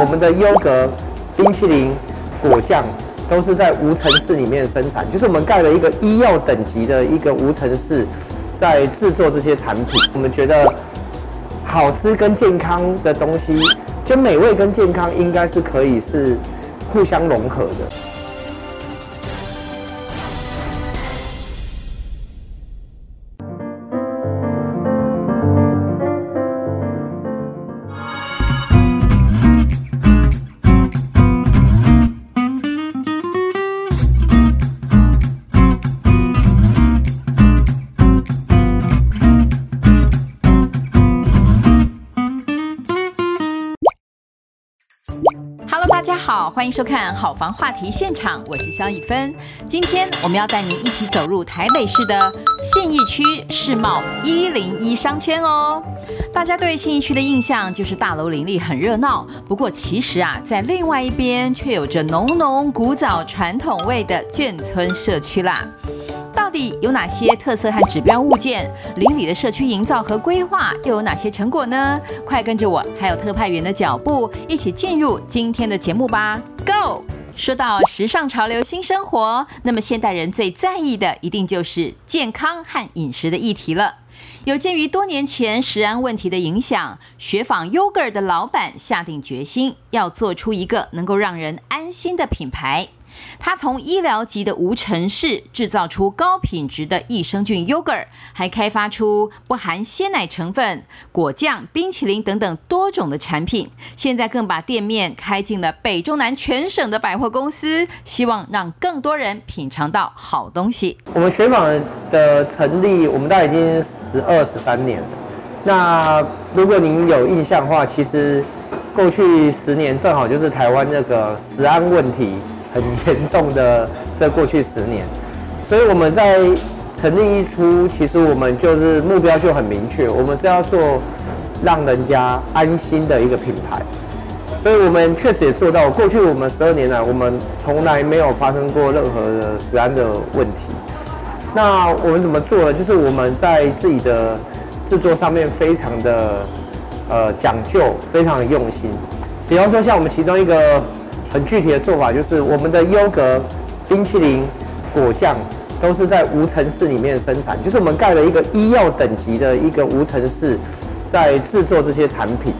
我们的优格、冰淇淋、果酱都是在无尘室里面生产，就是我们盖了一个医药等级的一个无尘室，在制作这些产品。我们觉得好吃跟健康的东西，就美味跟健康应该是可以是互相融合的。欢迎收看《好房话题现场》，我是肖以芬。今天我们要带您一起走入台北市的信义区世贸一零一商圈哦。大家对信义区的印象就是大楼林立，很热闹。不过其实啊，在另外一边却有着浓浓古早传统味的眷村社区啦。有哪些特色和指标物件？邻里的社区营造和规划又有哪些成果呢？快跟着我，还有特派员的脚步，一起进入今天的节目吧！Go！说到时尚潮流新生活，那么现代人最在意的一定就是健康和饮食的议题了。有鉴于多年前食安问题的影响，雪纺 Yogurt 的老板下定决心，要做出一个能够让人安心的品牌。他从医疗级的无尘室制造出高品质的益生菌 yogurt，还开发出不含鲜奶成分、果酱、冰淇淋等等多种的产品。现在更把店面开进了北中南全省的百货公司，希望让更多人品尝到好东西。我们雪纺的成立，我们大概已经十二十三年了。那如果您有印象的话，其实过去十年正好就是台湾那个食安问题。很严重的，在过去十年，所以我们在成立一初，其实我们就是目标就很明确，我们是要做让人家安心的一个品牌，所以我们确实也做到。过去我们十二年来，我们从来没有发生过任何的食安的问题。那我们怎么做呢？就是我们在自己的制作上面非常的呃讲究，非常的用心。比方说，像我们其中一个。很具体的做法就是，我们的优格、冰淇淋、果酱都是在无尘室里面生产，就是我们盖了一个医药等级的一个无尘室，在制作这些产品。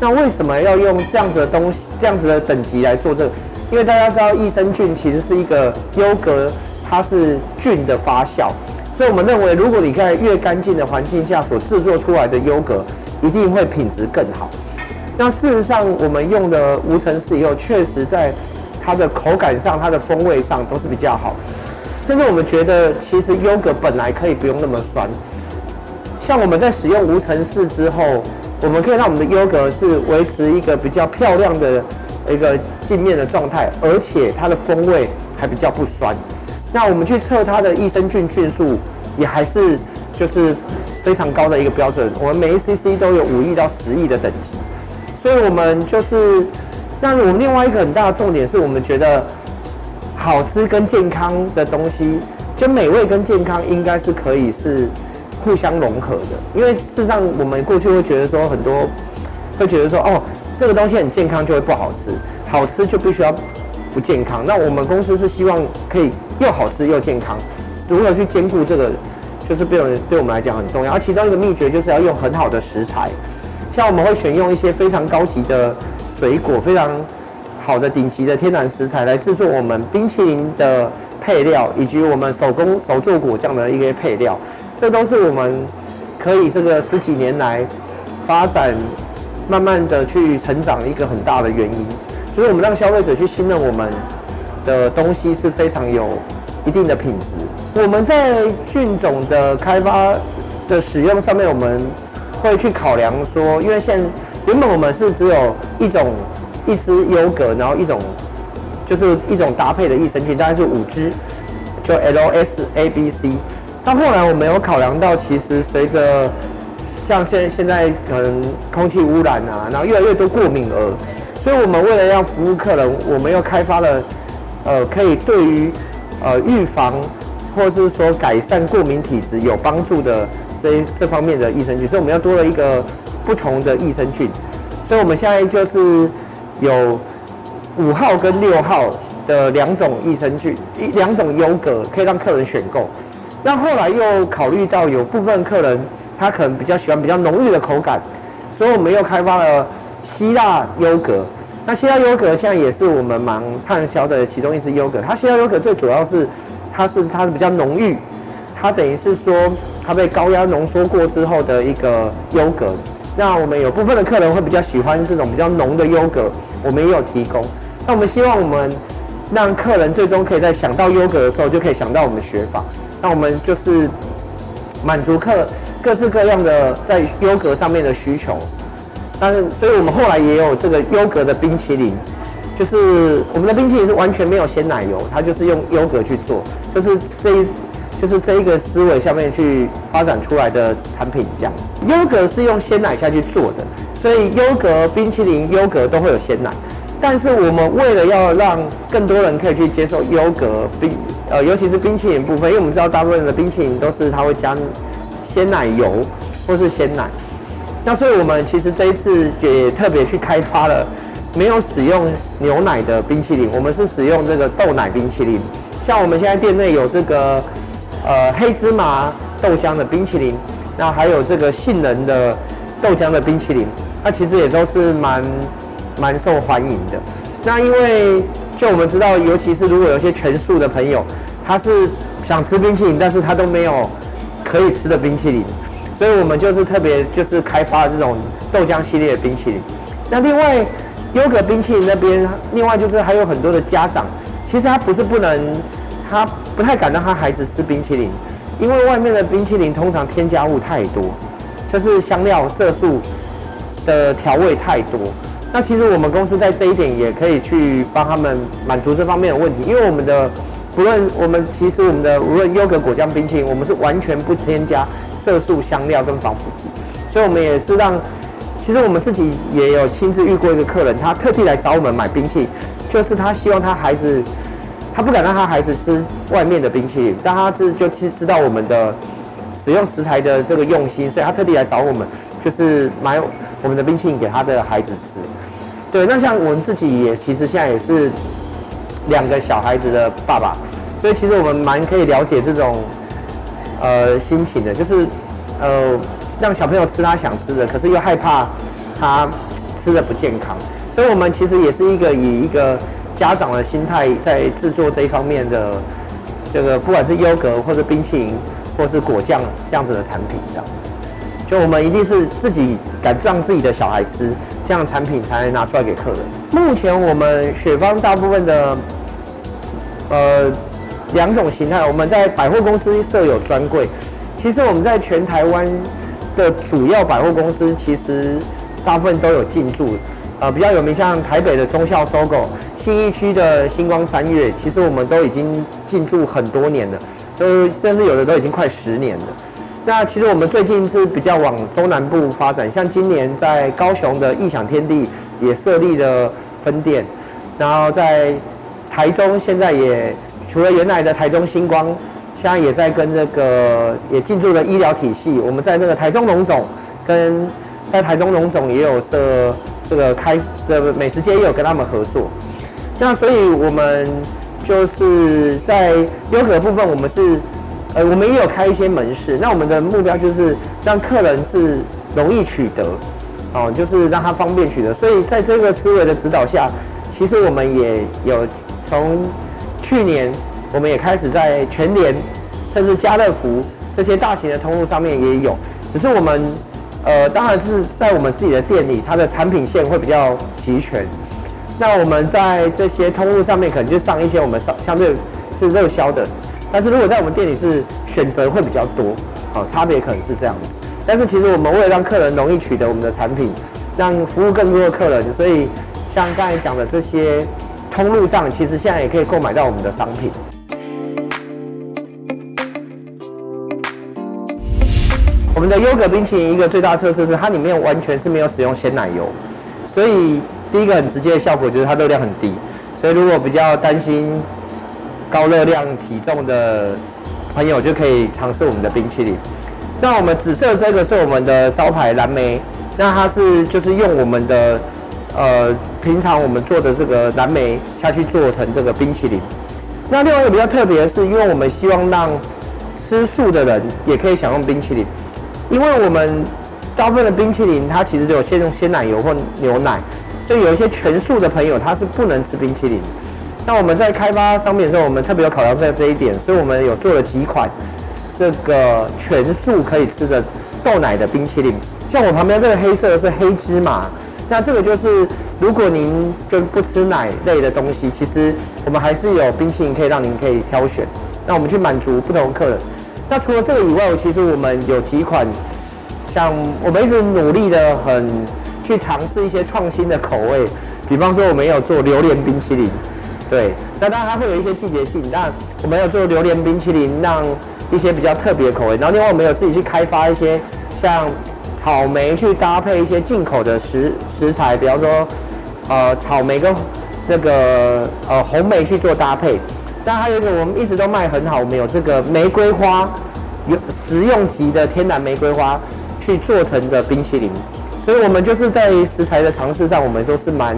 那为什么要用这样子的东西、这样子的等级来做这个？因为大家知道益生菌其实是一个优格，它是菌的发酵，所以我们认为，如果你在越干净的环境下所制作出来的优格，一定会品质更好。那事实上，我们用的无尘室以后，确实在它的口感上、它的风味上都是比较好。甚至我们觉得，其实优格本来可以不用那么酸。像我们在使用无尘室之后，我们可以让我们的优格是维持一个比较漂亮的一个镜面的状态，而且它的风味还比较不酸。那我们去测它的益生菌菌数，也还是就是非常高的一个标准。我们每一 CC 都有五亿到十亿的等级。所以，我们就是，那我们另外一个很大的重点是我们觉得，好吃跟健康的东西，就美味跟健康应该是可以是互相融合的。因为事实上，我们过去会觉得说很多，会觉得说哦，这个东西很健康就会不好吃，好吃就必须要不健康。那我们公司是希望可以又好吃又健康，如何去兼顾这个，就是对我们对我们来讲很重要。而其中一个秘诀就是要用很好的食材。像我们会选用一些非常高级的水果，非常好的顶级的天然食材来制作我们冰淇淋的配料，以及我们手工手做果酱的一些配料，这都是我们可以这个十几年来发展，慢慢的去成长一个很大的原因。所以我们让消费者去信任我们的东西是非常有一定的品质。我们在菌种的开发的使用上面，我们。会去考量说，因为现原本我们是只有一种一支优格，然后一种就是一种搭配的益生菌，大概是五支，就 L S A B C。到后来我们有考量到，其实随着像现现在可能空气污染啊，然后越来越多过敏儿，所以我们为了要服务客人，我们又开发了呃可以对于呃预防或是说改善过敏体质有帮助的。这方面的益生菌，所以我们要多了一个不同的益生菌，所以我们现在就是有五号跟六号的两种益生菌，一两种优格可以让客人选购。那后来又考虑到有部分客人他可能比较喜欢比较浓郁的口感，所以我们又开发了希腊优格。那希腊优格现在也是我们蛮畅销的其中一支优格。它希腊优格最主要是它是它是比较浓郁，它等于是说它被高压浓缩过之后的一个优格。那我们有部分的客人会比较喜欢这种比较浓的优格，我们也有提供。那我们希望我们让客人最终可以在想到优格的时候就可以想到我们的学法。那我们就是满足客各式各样的在优格上面的需求，但是，所以我们后来也有这个优格的冰淇淋，就是我们的冰淇淋是完全没有鲜奶油，它就是用优格去做，就是这一就是这一个思维下面去发展出来的产品这样。优格是用鲜奶下去做的，所以优格冰淇淋、优格都会有鲜奶，但是我们为了要让更多人可以去接受优格冰。呃，尤其是冰淇淋部分，因为我们知道大部分的冰淇淋都是它会加鲜奶油或是鲜奶，那所以我们其实这一次也特别去开发了没有使用牛奶的冰淇淋，我们是使用这个豆奶冰淇淋。像我们现在店内有这个呃黑芝麻豆浆的冰淇淋，那还有这个杏仁的豆浆的冰淇淋，那其实也都是蛮蛮受欢迎的。那因为就我们知道，尤其是如果有些全素的朋友，他是想吃冰淇淋，但是他都没有可以吃的冰淇淋，所以我们就是特别就是开发了这种豆浆系列的冰淇淋。那另外优格冰淇淋那边，另外就是还有很多的家长，其实他不是不能，他不太敢让他孩子吃冰淇淋，因为外面的冰淇淋通常添加物太多，就是香料、色素的调味太多。那其实我们公司在这一点也可以去帮他们满足这方面的问题，因为我们的不论我们其实我们的无论优格果酱冰淇淋，我们是完全不添加色素、香料跟防腐剂，所以我们也是让，其实我们自己也有亲自遇过一个客人，他特地来找我们买冰淇淋，就是他希望他孩子，他不敢让他孩子吃外面的冰淇淋，但他这就其实知道我们的使用食材的这个用心，所以他特地来找我们，就是买我们的冰淇淋给他的孩子吃。对，那像我们自己也其实现在也是两个小孩子的爸爸，所以其实我们蛮可以了解这种呃心情的，就是呃让小朋友吃他想吃的，可是又害怕他吃的不健康，所以我们其实也是一个以一个家长的心态在制作这一方面的这个，不管是优格或者冰淇淋或是果酱这样子的产品，这样子，就我们一定是自己敢让自己的小孩吃。这样产品才能拿出来给客人。目前我们雪芳大部分的呃两种形态，我们在百货公司设有专柜。其实我们在全台湾的主要百货公司，其实大部分都有进驻。呃，比较有名像台北的中孝收购、信义区的星光三月，其实我们都已经进驻很多年了，就甚至有的都已经快十年了。那其实我们最近是比较往中南部发展，像今年在高雄的异想天地也设立了分店，然后在台中现在也除了原来的台中新光，现在也在跟这个也进驻了医疗体系。我们在那个台中龙总跟在台中龙总也有设这个开的美食街也有跟他们合作。那所以我们就是在优格部分，我们是。呃，我们也有开一些门市，那我们的目标就是让客人是容易取得，哦，就是让他方便取得。所以在这个思维的指导下，其实我们也有从去年，我们也开始在全联，甚至家乐福这些大型的通路上面也有。只是我们，呃，当然是在我们自己的店里，它的产品线会比较齐全。那我们在这些通路上面，可能就上一些我们相相对是热销的。但是如果在我们店里是选择会比较多，好，差别可能是这样子。但是其实我们为了让客人容易取得我们的产品，让服务更多的客人，所以像刚才讲的这些通路上，其实现在也可以购买到我们的商品。我们的优格冰淇淋一个最大特色是它里面完全是没有使用鲜奶油，所以第一个很直接的效果就是它热量很低。所以如果比较担心。高热量体重的朋友就可以尝试我们的冰淇淋。那我们紫色这个是我们的招牌蓝莓，那它是就是用我们的呃平常我们做的这个蓝莓下去做成这个冰淇淋。那另外一个比较特别的是，因为我们希望让吃素的人也可以享用冰淇淋，因为我们大部分的冰淇淋它其实都有先用鲜奶油或牛奶，所以有一些全素的朋友他是不能吃冰淇淋。那我们在开发商品的时候，我们特别有考量在这一点，所以我们有做了几款这个全素可以吃的豆奶的冰淇淋。像我旁边这个黑色的是黑芝麻，那这个就是如果您就不吃奶类的东西，其实我们还是有冰淇淋可以让您可以挑选，那我们去满足不同客人。那除了这个以外，其实我们有几款，像我们一直努力的很去尝试一些创新的口味，比方说我们有做榴莲冰淇淋，对，那当然它会有一些季节性，但我们有做榴莲冰淇淋，让一些比较特别的口味。然后另外我们有自己去开发一些像草莓去搭配一些进口的食食材，比方说呃草莓跟那个呃红莓去做搭配。但还有一个，我们一直都卖很好，我们有这个玫瑰花，有食用级的天然玫瑰花去做成的冰淇淋，所以我们就是在食材的尝试上，我们都是蛮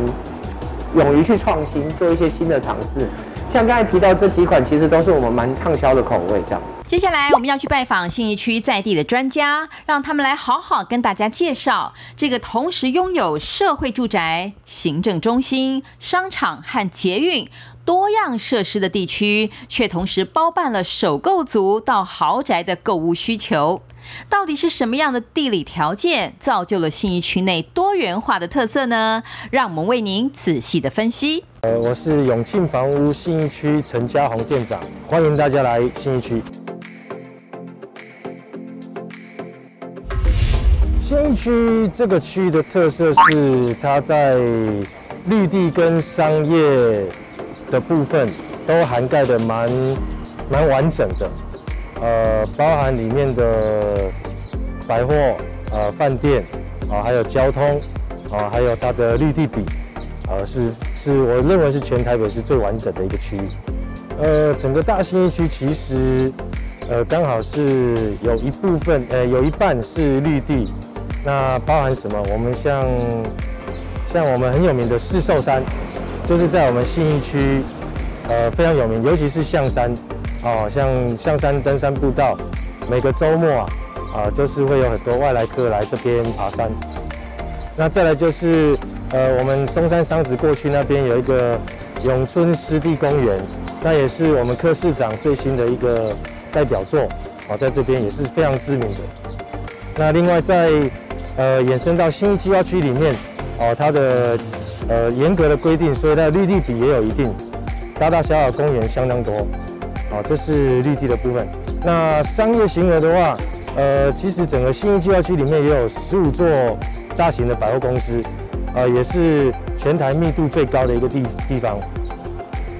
勇于去创新，做一些新的尝试。像刚才提到这几款，其实都是我们蛮畅销的口味。这样，接下来我们要去拜访信义区在地的专家，让他们来好好跟大家介绍这个同时拥有社会住宅、行政中心、商场和捷运。多样设施的地区，却同时包办了首购族到豪宅的购物需求。到底是什么样的地理条件造就了信义区内多元化的特色呢？让我们为您仔细的分析。呃，我是永庆房屋信义区陈家宏店长，欢迎大家来信义区。信义区这个区域的特色是它在绿地跟商业。的部分都涵盖的蛮蛮完整的，呃，包含里面的百货、呃饭店啊，还有交通啊，还有它的绿地比，呃，是是我认为是全台北是最完整的一个区域。呃，整个大兴义区其实呃刚好是有一部分呃有一半是绿地，那包含什么？我们像像我们很有名的四兽山。就是在我们信义区，呃，非常有名，尤其是象山，哦，像象山登山步道，每个周末啊，啊，就是会有很多外来客来这边爬山。那再来就是，呃，我们松山商职过去那边有一个永春湿地公园，那也是我们柯市长最新的一个代表作，哦，在这边也是非常知名的。那另外在，呃，延伸到新一计划区里面，哦，它的。呃，严格的规定，所以它的绿地比也有一定，大大小小公园相当多，好，这是绿地的部分。那商业行为的话，呃，其实整个新义计划区里面也有十五座大型的百货公司，呃，也是全台密度最高的一个地地方。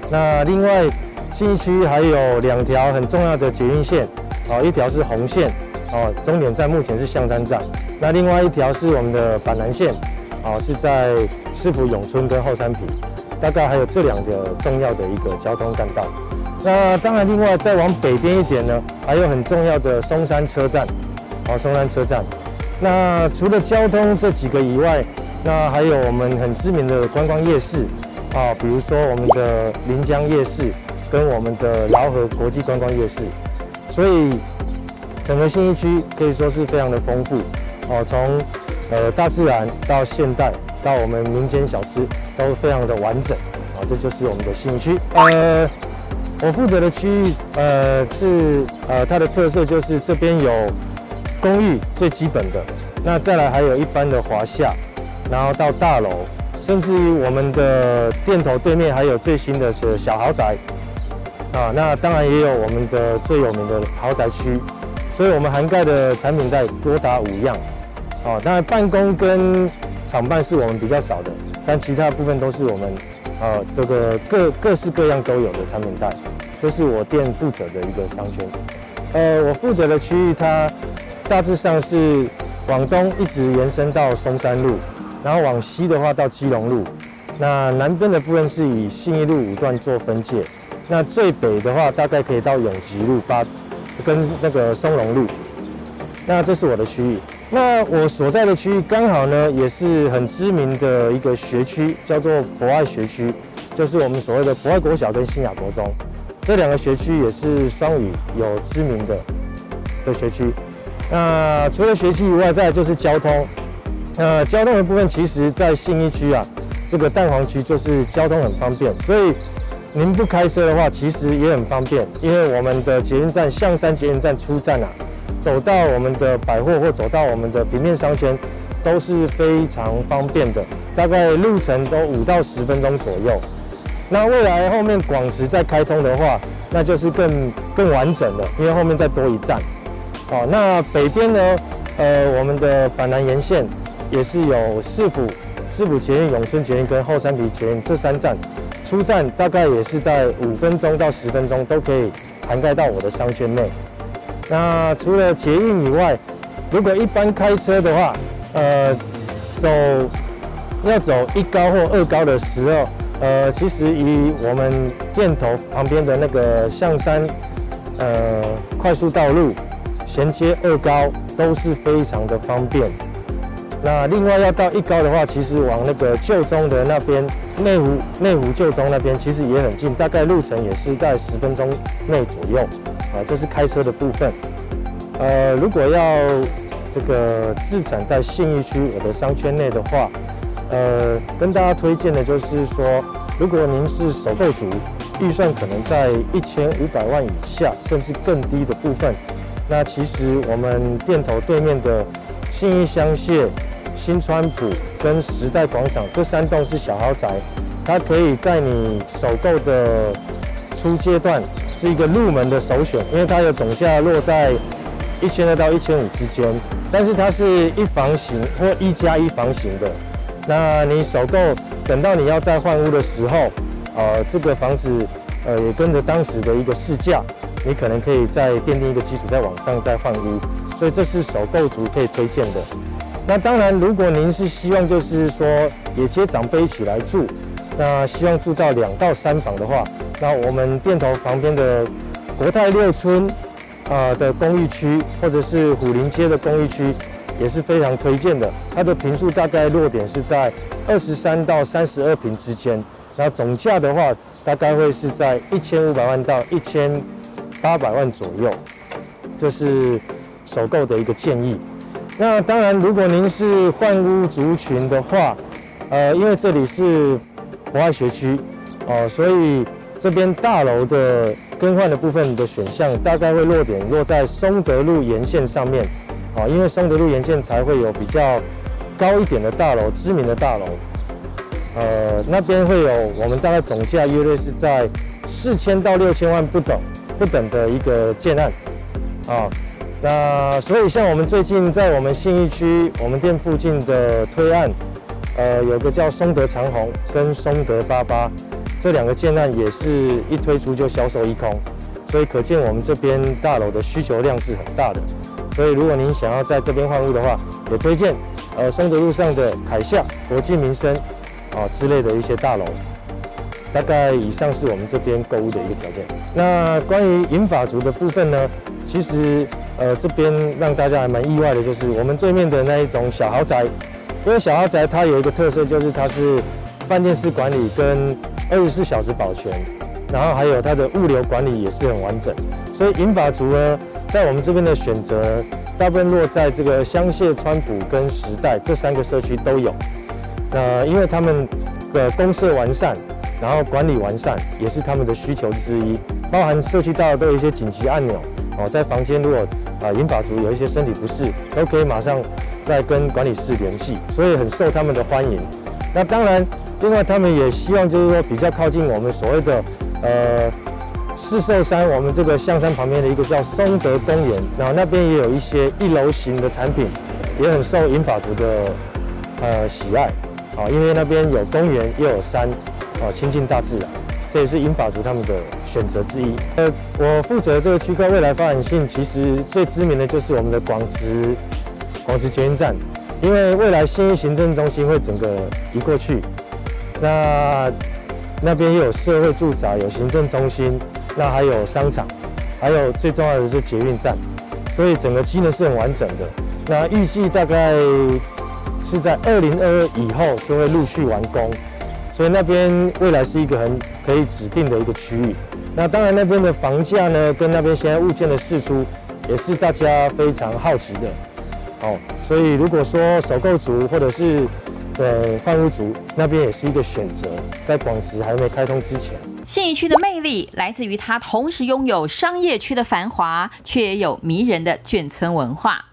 那另外，新义区还有两条很重要的捷运线，啊，一条是红线，哦，终点站目前是象山站，那另外一条是我们的板南线，哦，是在。市府永春跟后山坪，大概还有这两个重要的一个交通干道。那当然，另外再往北边一点呢，还有很重要的松山车站，哦，松山车站。那除了交通这几个以外，那还有我们很知名的观光夜市，啊，比如说我们的临江夜市跟我们的饶河国际观光夜市。所以整个信义区可以说是非常的丰富，哦，从呃大自然到现代。到我们民间小吃都非常的完整啊，这就是我们的信义区。呃，我负责的区域，呃，是呃它的特色就是这边有公寓最基本的，那再来还有一般的华夏，然后到大楼，甚至于我们的店头对面还有最新的是小豪宅啊，那当然也有我们的最有名的豪宅区，所以我们涵盖的产品在多达五样。啊，当然办公跟厂办是我们比较少的，但其他部分都是我们，呃，这个各各式各样都有的产品带，这是我店负责的一个商圈。呃，我负责的区域它大致上是往东一直延伸到松山路，然后往西的话到基隆路，那南边的部分是以信义路五段做分界，那最北的话大概可以到永吉路八跟那个松隆路，那这是我的区域。那我所在的区域刚好呢，也是很知名的一个学区，叫做博爱学区，就是我们所谓的博爱国小跟新雅国中，这两个学区也是双语有知名的的学区。那除了学区以外，再就是交通。那，交通的部分，其实在信义区啊，这个蛋黄区就是交通很方便，所以您不开车的话，其实也很方便，因为我们的捷运站象山捷运站出站啊。走到我们的百货或走到我们的平面商圈都是非常方便的，大概路程都五到十分钟左右。那未来后面广慈再开通的话，那就是更更完整了，因为后面再多一站。好，那北边呢，呃，我们的板南沿线也是有市府、市府捷运、永春捷运跟后山埤捷运这三站，出站大概也是在五分钟到十分钟都可以涵盖到我的商圈内。那除了捷运以外，如果一般开车的话，呃，走要走一高或二高的时候，呃，其实以我们店头旁边的那个象山呃快速道路衔接二高都是非常的方便。那另外要到一高的话，其实往那个旧中的那边内湖内湖旧中那边其实也很近，大概路程也是在十分钟内左右。啊，这是开车的部分。呃，如果要这个自产在信义区我的商圈内的话，呃，跟大家推荐的就是说，如果您是首购族，预算可能在一千五百万以下，甚至更低的部分，那其实我们店头对面的信义香榭、新川普跟时代广场这三栋是小豪宅，它可以在你首购的初阶段。是一个入门的首选，因为它的总价落在一千二到一千五之间，但是它是一房型或一加一房型的。那你首购等到你要再换屋的时候，呃，这个房子呃也跟着当时的一个市价，你可能可以再奠定一个基础，再往上再换屋。所以这是首购族可以推荐的。那当然，如果您是希望就是说也接长辈一起来住，那希望住到两到三房的话。那我们店头旁边的国泰六村啊的公寓区，或者是虎林街的公寓区，也是非常推荐的。它的坪数大概落点是在二十三到三十二坪之间，那总价的话，大概会是在一千五百万到一千八百万左右，这是首购的一个建议。那当然，如果您是换屋族群的话，呃，因为这里是博爱学区。哦，所以。这边大楼的更换的部分的选项，大概会落点落在松德路沿线上面，啊，因为松德路沿线才会有比较高一点的大楼，知名的大楼，呃，那边会有我们大概总价约略是在四千到六千万不等不等的一个建案，啊，那所以像我们最近在我们信义区我们店附近的推案，呃，有个叫松德长虹跟松德八八。这两个建案也是一推出就销售一空，所以可见我们这边大楼的需求量是很大的。所以如果您想要在这边换屋的话，也推荐呃松德路上的凯夏、国际民生啊之类的一些大楼。大概以上是我们这边购物的一个条件。那关于银发族的部分呢，其实呃这边让大家还蛮意外的，就是我们对面的那一种小豪宅，因为小豪宅它有一个特色，就是它是饭店式管理跟二十四小时保全，然后还有它的物流管理也是很完整，所以银发族呢，在我们这边的选择，大部分落在这个香榭川普跟时代这三个社区都有。那因为他们的公社完善，然后管理完善，也是他们的需求之一。包含社区大楼都有一些紧急按钮哦，在房间如果啊银发族有一些身体不适，都可以马上在跟管理室联系，所以很受他们的欢迎。那当然。另外，他们也希望就是说比较靠近我们所谓的呃四兽山，我们这个象山旁边的一个叫松德公园，然后那边也有一些一楼型的产品，也很受银发族的呃喜爱啊，因为那边有公园又有山啊，亲近大自然，这也是银发族他们的选择之一。呃，我负责这个区块未来发展性，其实最知名的就是我们的广慈黄石捷运站，因为未来新一行政中心会整个移过去。那那边又有社会住宅，有行政中心，那还有商场，还有最重要的是捷运站，所以整个机能是很完整的。那预计大概是在二零二二以后就会陆续完工，所以那边未来是一个很可以指定的一个区域。那当然那边的房价呢，跟那边现在物件的释出，也是大家非常好奇的。哦，所以如果说首购族或者是呃换屋族，那边也是一个选择，在广慈还没开通之前。信义区的魅力来自于它同时拥有商业区的繁华，却也有迷人的眷村文化。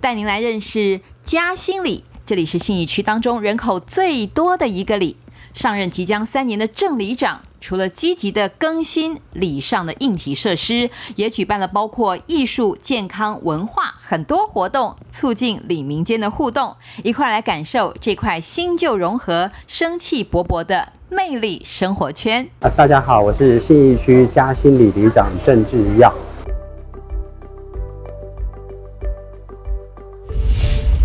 带您来认识嘉兴里，这里是信义区当中人口最多的一个里。上任即将三年的郑里长，除了积极的更新里上的硬体设施，也举办了包括艺术、健康、文化很多活动，促进里民间的互动。一块来感受这块新旧融合、生气勃勃的魅力生活圈。啊，大家好，我是信义区嘉兴里里长郑志耀。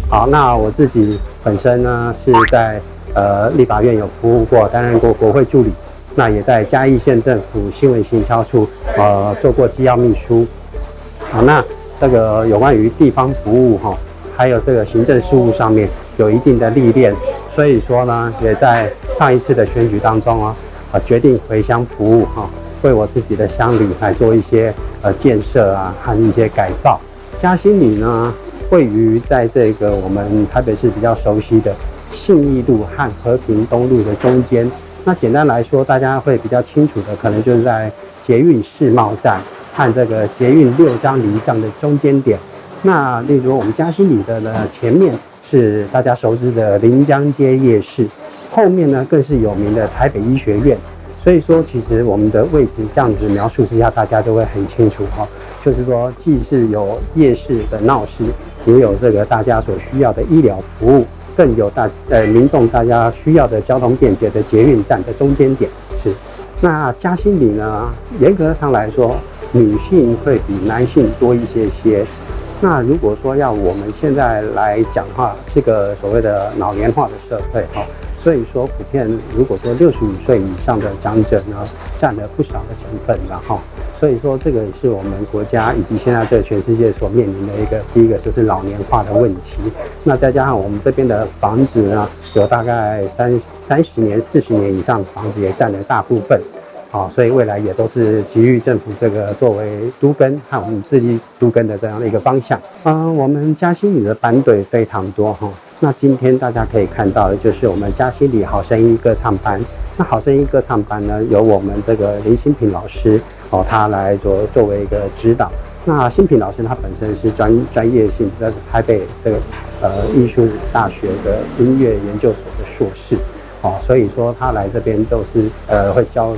好，那我自己本身呢是在呃立法院有服务过，担任过国会助理，那也在嘉义县政府新闻行销处呃做过机要秘书。好，那这个有关于地方服务哈，还有这个行政事务上面有一定的历练，所以说呢，也在上一次的选举当中啊，呃决定回乡服务哈，为我自己的乡里来做一些呃建设啊和一些改造。嘉兴里呢，位于在这个我们台北市比较熟悉的信义路和和平东路的中间。那简单来说，大家会比较清楚的，可能就是在捷运世贸站和这个捷运六张犁站的中间点。那例如我们嘉兴里的呢，前面是大家熟知的临江街夜市，后面呢更是有名的台北医学院。所以说，其实我们的位置这样子描述之下，大家都会很清楚哈。就是说，既是有夜市的闹市，也有这个大家所需要的医疗服务，更有大呃民众大家需要的交通便捷的捷运站的中间点。是，那嘉兴里呢，严格上来说，女性会比男性多一些些。那如果说要我们现在来讲的话，这个所谓的老年化的社会哈。所以说，普遍如果说六十五岁以上的长者呢，占了不少的成分，然后，所以说这个也是我们国家以及现在这全世界所面临的一个第一个就是老年化的问题。那再加上我们这边的房子呢，有大概三三十年、四十年以上的房子也占了大部分，啊，所以未来也都是急于政府这个作为都更和我们自己都更的这样的一个方向。嗯，我们嘉兴里的班队非常多哈。那今天大家可以看到的就是我们嘉新里好声音歌唱班。那好声音歌唱班呢，由我们这个林新平老师哦，他来做作为一个指导。那新平老师他本身是专专业性在台北这个呃艺术大学的音乐研究所的硕士哦，所以说他来这边都是呃会教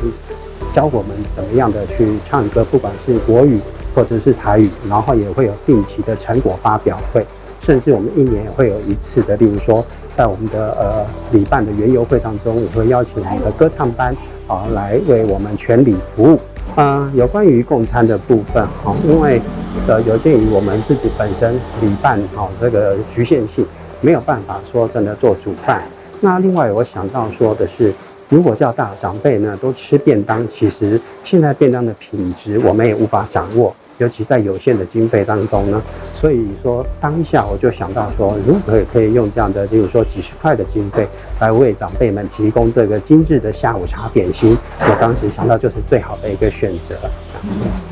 教我们怎么样的去唱歌，不管是国语或者是台语，然后也会有定期的成果发表会。甚至我们一年也会有一次的，例如说，在我们的呃礼办的园游会当中，也会邀请我们的歌唱班啊来为我们全礼服务。啊、呃，有关于共餐的部分啊，因为呃有鉴于我们自己本身礼办啊这个局限性，没有办法说真的做煮饭。那另外我想到说的是，如果叫大长辈呢都吃便当，其实现在便当的品质我们也无法掌握。尤其在有限的经费当中呢，所以说当下我就想到说，如果可以用这样的，比如说几十块的经费来为长辈们提供这个精致的下午茶点心，我当时想到就是最好的一个选择。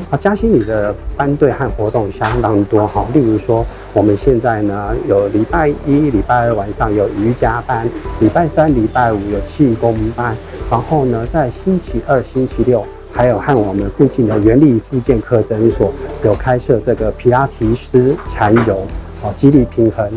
啊，嘉兴里的班队和活动相当多哈，例如说我们现在呢有礼拜一、礼拜二晚上有瑜伽班，礼拜三、礼拜五有气功班，然后呢在星期二、星期六。还有和我们附近的元力复健科诊所有开设这个皮拉提斯禅柔哦，肌力平衡。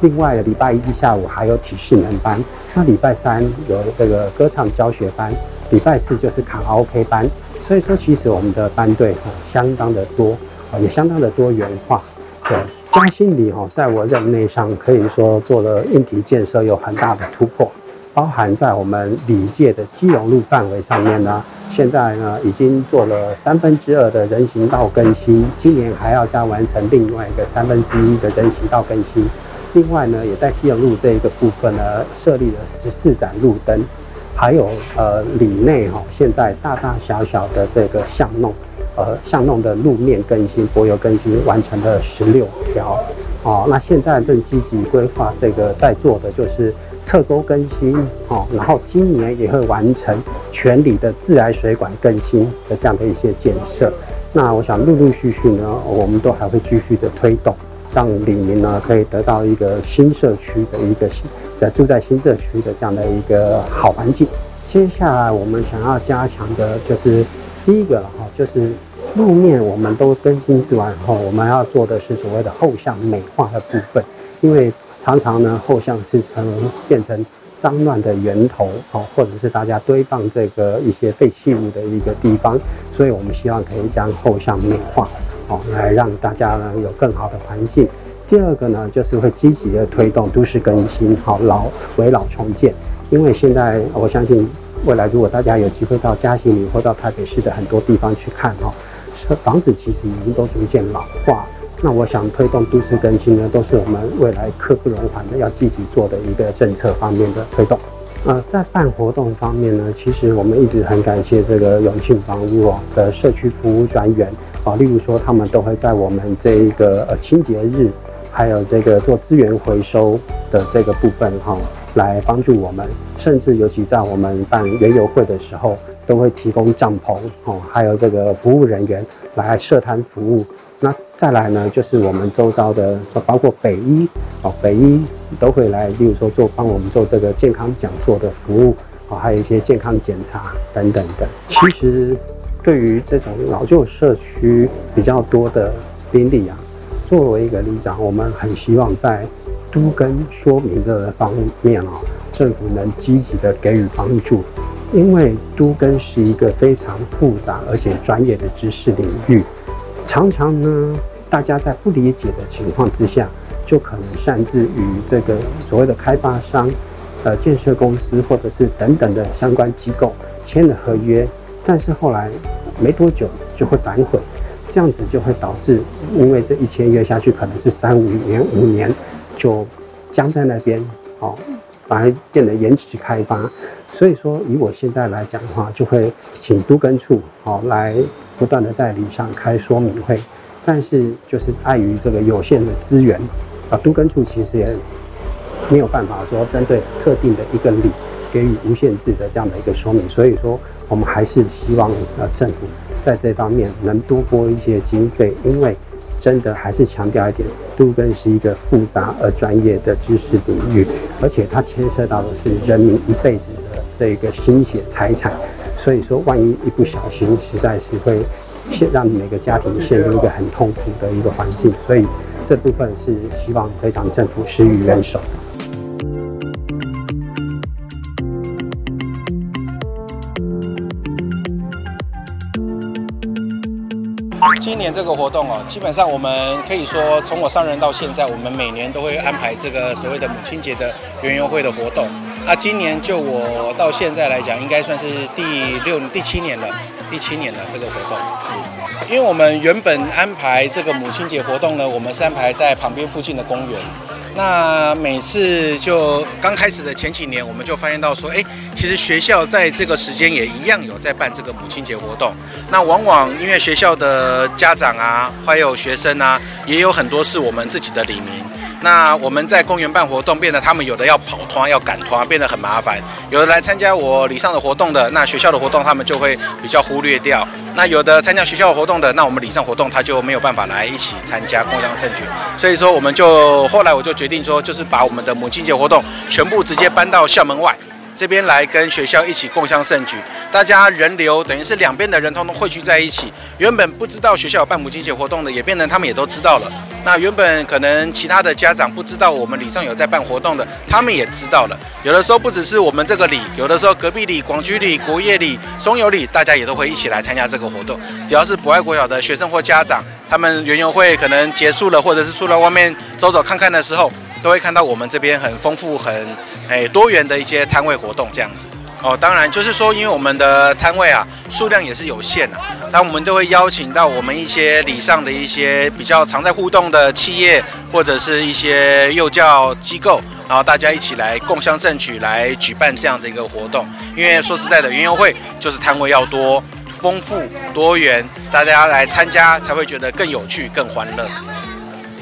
另外，礼拜一下午还有体适能班。那礼拜三有这个歌唱教学班，礼拜四就是卡拉 OK 班。所以说，其实我们的班队啊相当的多啊，也相当的多元化。对，嘉新里哈，在我任内上可以说做了硬体建设有很大的突破，包含在我们里界的基隆路范围上面呢。现在呢，已经做了三分之二的人行道更新，今年还要加完成另外一个三分之一的人行道更新。另外呢，也在基隆路这一个部分呢，设立了十四盏路灯，还有呃里内哈，现在大大小小的这个巷弄，呃巷弄的路面更新、柏油更新完成了十六条。哦，那现在正积极规划这个在做的就是侧沟更新哦，然后今年也会完成全里的自来水管更新的这样的一些建设。那我想陆陆续续呢，我们都还会继续的推动，让里民呢可以得到一个新社区的一个新的住在新社区的这样的一个好环境。接下来我们想要加强的就是第一个了哈，就是路面我们都更新之完后，我们要做的是所谓的后巷美化的部分，因为常常呢后巷是成变成脏乱的源头哦，或者是大家堆放这个一些废弃物的一个地方，所以我们希望可以将后巷美化哦，来让大家呢有更好的环境。第二个呢，就是会积极的推动都市更新，好老危老重建，因为现在我相信。未来如果大家有机会到嘉义里或到台北市的很多地方去看哈，房子其实已经都逐渐老化。那我想推动都市更新呢，都是我们未来刻不容缓的要积极做的一个政策方面的推动。呃，在办活动方面呢，其实我们一直很感谢这个永庆房屋哦的社区服务专员啊，例如说他们都会在我们这一个呃清洁日，还有这个做资源回收的这个部分哈。来帮助我们，甚至尤其在我们办园游会的时候，都会提供帐篷哦，还有这个服务人员来设摊服务。那再来呢，就是我们周遭的，包括北医哦，北医都会来，例如说做帮我们做这个健康讲座的服务哦，还有一些健康检查等等的。其实对于这种老旧社区比较多的病例啊，作为一个里长，我们很希望在。都更说明的方面啊，政府能积极的给予帮助，因为都根是一个非常复杂而且专业的知识领域，常常呢，大家在不理解的情况之下，就可能擅自与这个所谓的开发商、呃建设公司或者是等等的相关机构签了合约，但是后来没多久就会反悔，这样子就会导致，因为这一签约下去可能是三五年、五年。就僵在那边，哦，反而变得延迟开发。所以说，以我现在来讲的话，就会请都更处，哦，来不断的在里上开说明会。但是，就是碍于这个有限的资源，啊，都更处其实也没有办法说针对特定的一个里给予无限制的这样的一个说明。所以说，我们还是希望呃政府在这方面能多拨一些经费，因为。真的还是强调一点，都更是一个复杂而专业的知识领域，而且它牵涉到的是人民一辈子的这个心血财产，所以说万一一不小心，实在是会陷让每个家庭陷入一个很痛苦的一个环境，所以这部分是希望非常政府施予援手。今年这个活动哦，基本上我们可以说，从我上任到现在，我们每年都会安排这个所谓的母亲节的园游会的活动。那今年就我到现在来讲，应该算是第六、第七年了，第七年了这个活动。嗯因为我们原本安排这个母亲节活动呢，我们是安排在旁边附近的公园。那每次就刚开始的前几年，我们就发现到说，哎，其实学校在这个时间也一样有在办这个母亲节活动。那往往因为学校的家长啊，还有学生啊，也有很多是我们自己的里民。那我们在公园办活动，变得他们有的要跑团，要赶团，变得很麻烦。有的来参加我礼上的活动的，那学校的活动他们就会比较忽略掉。那有的参加学校活动的，那我们礼上活动他就没有办法来一起参加共襄盛举。所以说，我们就后来我就决定说，就是把我们的母亲节活动全部直接搬到校门外。这边来跟学校一起共襄盛举，大家人流等于是两边的人通通汇聚在一起。原本不知道学校有办母亲节活动的，也变成他们也都知道了。那原本可能其他的家长不知道我们里上有在办活动的，他们也知道了。有的时候不只是我们这个里，有的时候隔壁里、广居里、国业里、松油里，大家也都会一起来参加这个活动。只要是博爱国小的学生或家长，他们园游会可能结束了，或者是出来外面走走看看的时候，都会看到我们这边很丰富、很诶多元的一些摊位活动这样子哦。当然就是说，因为我们的摊位啊数量也是有限的，那我们都会邀请到我们一些礼上的一些比较常在互动的企业或者是一些幼教机构，然后大家一起来共襄盛举，来举办这样的一个活动。因为说实在的，云游会就是摊位要多、丰富、多元，大家来参加才会觉得更有趣、更欢乐。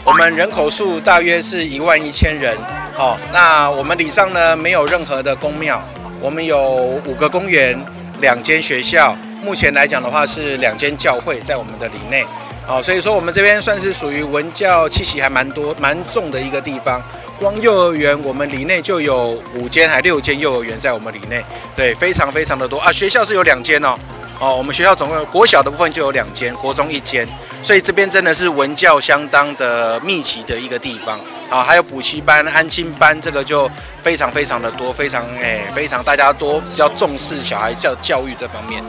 我们人口数大约是一万一千人。哦，那我们里上呢，没有任何的宫庙，我们有五个公园，两间学校，目前来讲的话是两间教会在我们的里内。哦，所以说我们这边算是属于文教气息还蛮多、蛮重的一个地方。光幼儿园，我们里内就有五间还六间幼儿园在我们里内，对，非常非常的多啊。学校是有两间哦，哦，我们学校总共有国小的部分就有两间，国中一间，所以这边真的是文教相当的密集的一个地方啊。还有补习班、安亲班，这个就非常非常的多，非常哎，非常大家多比较重视小孩教教育这方面。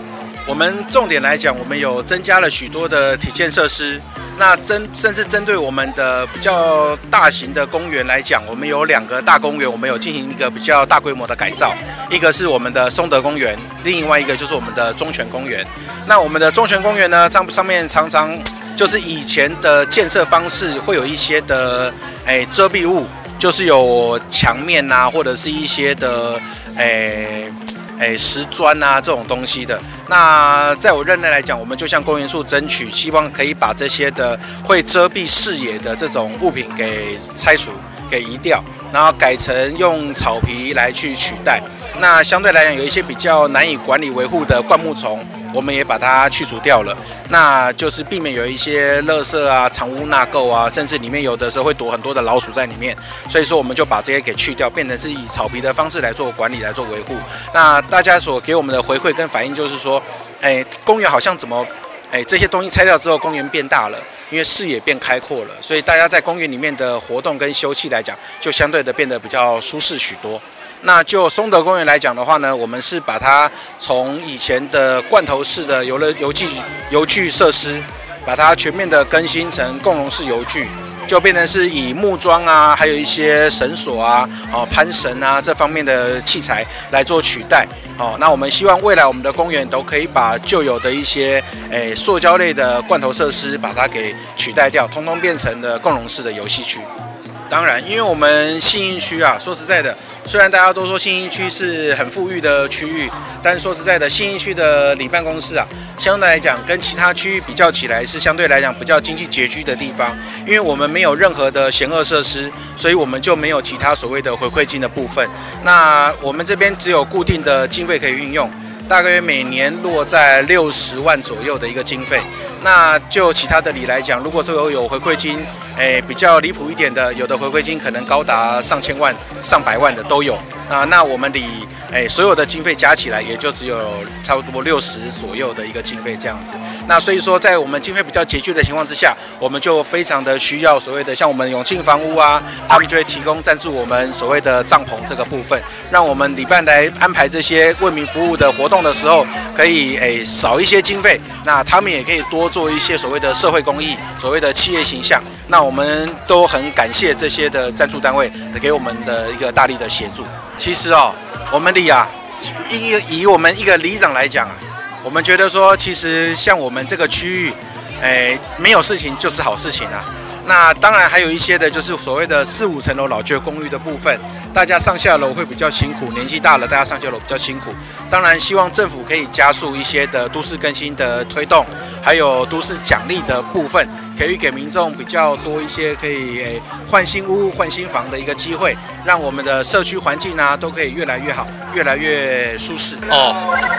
我们重点来讲，我们有增加了许多的体健设施。那针甚至针对我们的比较大型的公园来讲，我们有两个大公园，我们有进行一个比较大规模的改造。一个是我们的松德公园，另外一个就是我们的忠泉公园。那我们的忠泉公园呢，上上面常常 就是以前的建设方式会有一些的诶遮蔽物，就是有墙面啊，或者是一些的诶。诶，石砖啊，这种东西的。那在我任内来讲，我们就向公园处争取，希望可以把这些的会遮蔽视野的这种物品给拆除、给移掉，然后改成用草皮来去取代。那相对来讲，有一些比较难以管理维护的灌木丛。我们也把它去除掉了，那就是避免有一些垃圾啊、藏污纳垢啊，甚至里面有的时候会躲很多的老鼠在里面，所以说我们就把这些给去掉，变成是以草皮的方式来做管理、来做维护。那大家所给我们的回馈跟反应就是说，哎，公园好像怎么，哎，这些东西拆掉之后，公园变大了，因为视野变开阔了，所以大家在公园里面的活动跟休憩来讲，就相对的变得比较舒适许多。那就松德公园来讲的话呢，我们是把它从以前的罐头式的游乐游具游具设施，把它全面的更新成共融式游具，就变成是以木桩啊，还有一些绳索啊、哦攀绳啊这方面的器材来做取代。哦，那我们希望未来我们的公园都可以把旧有的一些诶塑胶类的罐头设施把它给取代掉，通通变成了共融式的游戏区。当然，因为我们信义区啊，说实在的，虽然大家都说信义区是很富裕的区域，但是说实在的，信义区的里办公室啊，相对来讲跟其他区域比较起来，是相对来讲比较经济拮据的地方。因为我们没有任何的险恶设施，所以我们就没有其他所谓的回馈金的部分。那我们这边只有固定的经费可以运用，大概每年落在六十万左右的一个经费。那就其他的里来讲，如果都有有回馈金。诶，比较离谱一点的，有的回馈金可能高达上千万、上百万的都有啊。那我们里诶所有的经费加起来，也就只有差不多六十左右的一个经费这样子。那所以说，在我们经费比较拮据的情况之下，我们就非常的需要所谓的像我们永庆房屋啊，他们就会提供赞助我们所谓的帐篷这个部分，让我们里办来安排这些为民服务的活动的时候，可以诶少一些经费，那他们也可以多做一些所谓的社会公益，所谓的企业形象。那我们都很感谢这些的赞助单位给我们的一个大力的协助。其实哦，我们里啊，以以我们一个里长来讲啊，我们觉得说，其实像我们这个区域，哎，没有事情就是好事情啊。那当然还有一些的，就是所谓的四五层楼老旧公寓的部分，大家上下楼会比较辛苦，年纪大了，大家上下楼比较辛苦。当然希望政府可以加速一些的都市更新的推动，还有都市奖励的部分，可以给民众比较多一些可以诶换新屋、换新房的一个机会，让我们的社区环境呢都可以越来越好，越来越舒适。哦，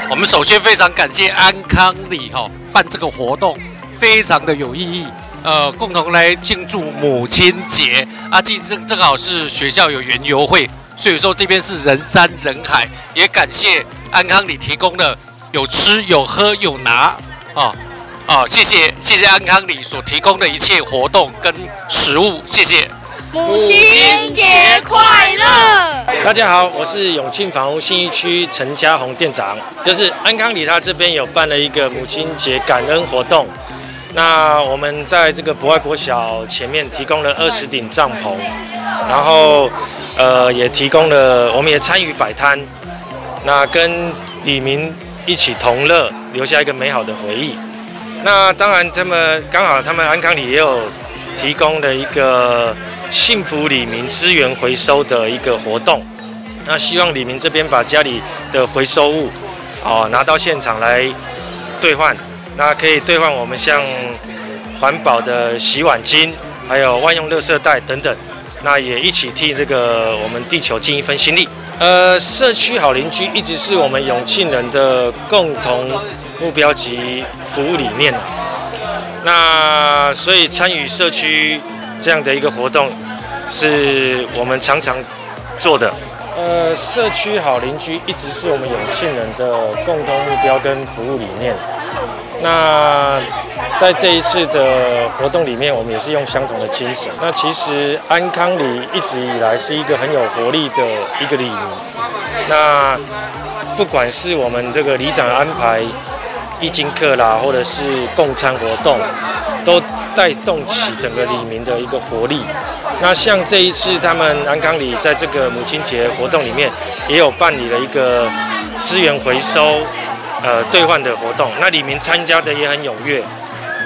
我们首先非常感谢安康里哈办这个活动，非常的有意义。呃，共同来庆祝母亲节啊！这正正好是学校有园游会，所以说这边是人山人海。也感谢安康里提供的有吃有喝有拿啊啊！谢谢谢谢安康里所提供的一切活动跟食物，谢谢。母亲节快乐！大家好，我是永庆房屋信义区陈家宏店长，就是安康里他这边有办了一个母亲节感恩活动。那我们在这个博爱国小前面提供了二十顶帐篷，然后呃也提供了，我们也参与摆摊，那跟李明一起同乐，留下一个美好的回忆。那当然，他们刚好他们安康里也有提供了一个幸福李明资源回收的一个活动，那希望李明这边把家里的回收物哦拿到现场来兑换。那可以兑换我们像环保的洗碗巾，还有万用垃圾袋等等，那也一起替这个我们地球尽一份心力。呃，社区好邻居一直是我们永庆人的共同目标及服务理念。那所以参与社区这样的一个活动，是我们常常做的。呃，社区好邻居一直是我们永庆人的共同目标跟服务理念。那在这一次的活动里面，我们也是用相同的精神。那其实安康里一直以来是一个很有活力的一个里民。那不管是我们这个里长安排义经课啦，或者是共餐活动，都带动起整个里民的一个活力。那像这一次他们安康里在这个母亲节活动里面，也有办理了一个资源回收。呃，兑换的活动，那里民参加的也很踊跃。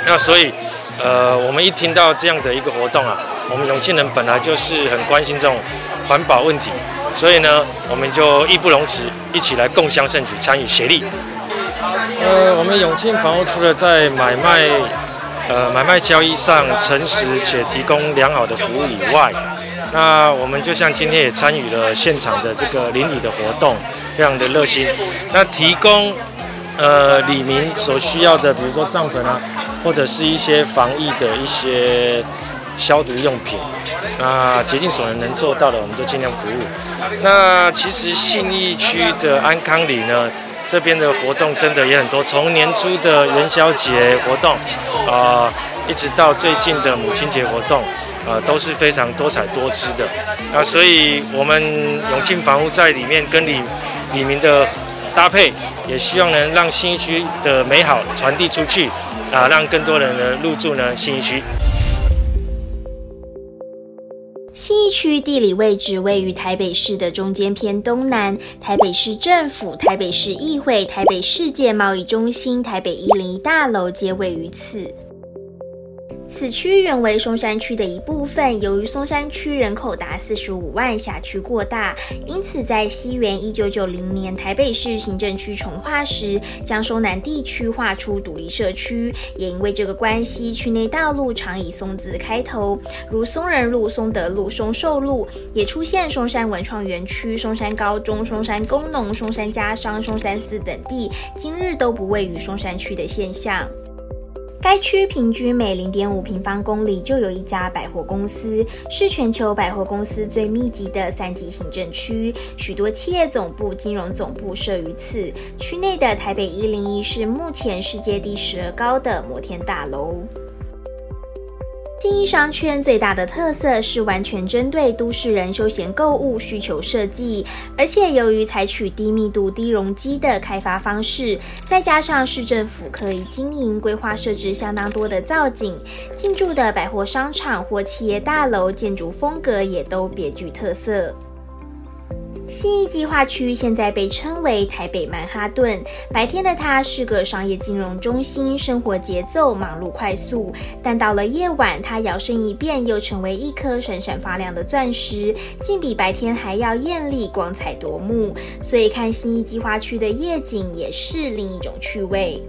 那所以，呃，我们一听到这样的一个活动啊，我们永庆人本来就是很关心这种环保问题，所以呢，我们就义不容辞，一起来共襄盛举，参与协力。呃，我们永庆房屋除了在买卖，呃，买卖交易上诚实且提供良好的服务以外，那我们就像今天也参与了现场的这个邻里的活动，非常的热心。那提供。呃，李明所需要的，比如说帐篷啊，或者是一些防疫的一些消毒用品，那竭尽所能能做到的，我们都尽量服务。那其实信义区的安康里呢，这边的活动真的也很多，从年初的元宵节活动，啊、一直到最近的母亲节活动，啊、呃，都是非常多彩多姿的。那所以，我们永庆房屋在里面跟李李明的搭配。也希望能让新义区的美好传递出去，啊，让更多人呢入住呢新义区。新义区地理位置位于台北市的中间偏东南，台北市政府、台北市议会、台北世界贸易中心、台北一零一大楼皆位于此。此区原为松山区的一部分，由于松山区人口达四十五万，辖区过大，因此在西元一九九零年台北市行政区重划时，将松南地区划出独立社区。也因为这个关系，区内道路常以松字开头，如松仁路、松德路、松寿路，也出现松山文创园区、松山高中、松山工农、松山家商、松山寺等地，今日都不位于松山区的现象。该区平均每零点五平方公里就有一家百货公司，是全球百货公司最密集的三级行政区，许多企业总部、金融总部设于此。区内的台北一零一是目前世界第十二高的摩天大楼。第一商圈最大的特色是完全针对都市人休闲购物需求设计，而且由于采取低密度、低容积的开发方式，再加上市政府可以经营规划设置相当多的造景，进驻的百货商场或企业大楼建筑风格也都别具特色。新义计划区现在被称为台北曼哈顿。白天的它是个商业金融中心，生活节奏忙碌快速。但到了夜晚，它摇身一变，又成为一颗闪闪发亮的钻石，竟比白天还要艳丽、光彩夺目。所以看新义计划区的夜景也是另一种趣味。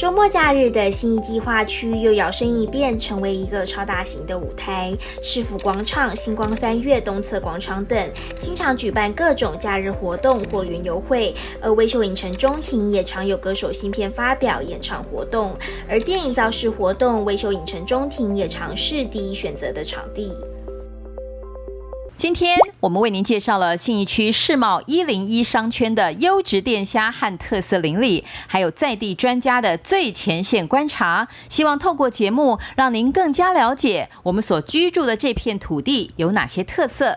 周末假日的新义计划区又摇身一变，成为一个超大型的舞台。市府广场、星光三月、东侧广场等，经常举办各种假日活动或园游会。而威秀影城中庭也常有歌手新片发表、演唱活动。而电影造势活动，威秀影城中庭也常是第一选择的场地。今天我们为您介绍了信义区世贸一零一商圈的优质店家和特色邻里，还有在地专家的最前线观察。希望透过节目，让您更加了解我们所居住的这片土地有哪些特色。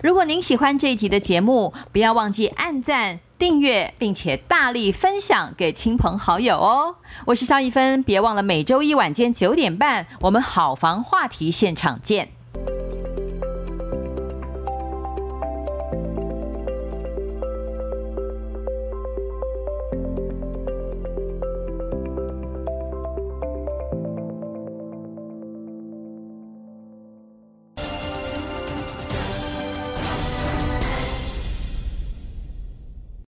如果您喜欢这一集的节目，不要忘记按赞、订阅，并且大力分享给亲朋好友哦。我是萧一芬，别忘了每周一晚间九点半，我们好房话题现场见。